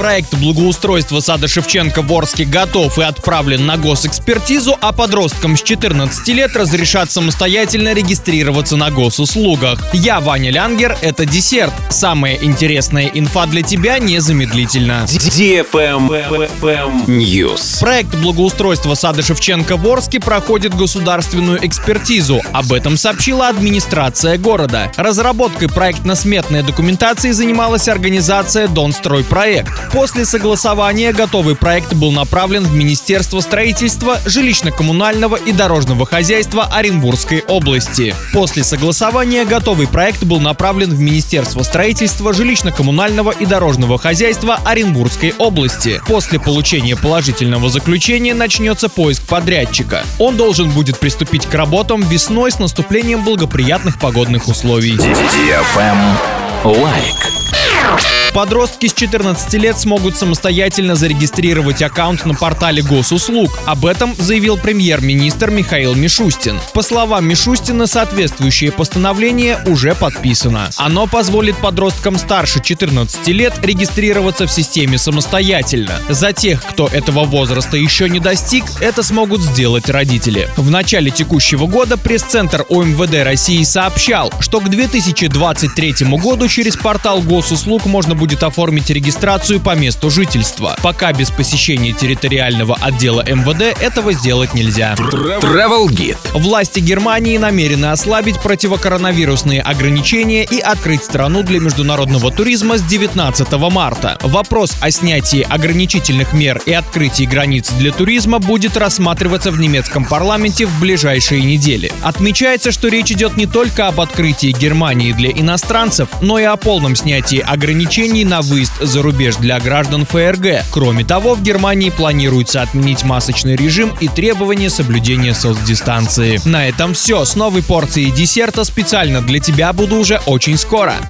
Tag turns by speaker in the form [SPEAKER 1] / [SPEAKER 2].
[SPEAKER 1] Проект благоустройства сада Шевченко в Орске готов и отправлен на госэкспертизу, а подросткам с 14 лет разрешат самостоятельно регистрироваться на госуслугах. Я Ваня Лянгер, это десерт. Самая интересная инфа для тебя незамедлительно.
[SPEAKER 2] News.
[SPEAKER 1] Проект благоустройства сада Шевченко в Орске проходит государственную экспертизу. Об этом сообщила администрация города. Разработкой проектно-сметной документации занималась организация «Донстройпроект». После согласования готовый проект был направлен в Министерство строительства, жилищно-коммунального и дорожного хозяйства Оренбургской области. После согласования готовый проект был направлен в Министерство строительства, жилищно-коммунального и дорожного хозяйства Оренбургской области. После получения положительного заключения начнется поиск подрядчика. Он должен будет приступить к работам весной с наступлением благоприятных погодных условий.
[SPEAKER 2] Лайк.
[SPEAKER 1] Подростки с 14 лет смогут самостоятельно зарегистрировать аккаунт на портале госуслуг. Об этом заявил премьер-министр Михаил Мишустин. По словам Мишустина, соответствующее постановление уже подписано. Оно позволит подросткам старше 14 лет регистрироваться в системе самостоятельно. За тех, кто этого возраста еще не достиг, это смогут сделать родители. В начале текущего года пресс-центр ОМВД России сообщал, что к 2023 году через портал госуслуг можно будет оформить регистрацию по месту жительства. Пока без посещения территориального отдела МВД этого сделать нельзя.
[SPEAKER 2] Travel Guide.
[SPEAKER 1] Власти Германии намерены ослабить противокоронавирусные ограничения и открыть страну для международного туризма с 19 марта. Вопрос о снятии ограничительных мер и открытии границ для туризма будет рассматриваться в немецком парламенте в ближайшие недели. Отмечается, что речь идет не только об открытии Германии для иностранцев, но и о полном снятии ограничений на выезд за рубеж для граждан ФРГ. Кроме того, в Германии планируется отменить масочный режим и требования соблюдения соцдистанции. На этом все. С новой порцией десерта специально для тебя буду уже очень скоро.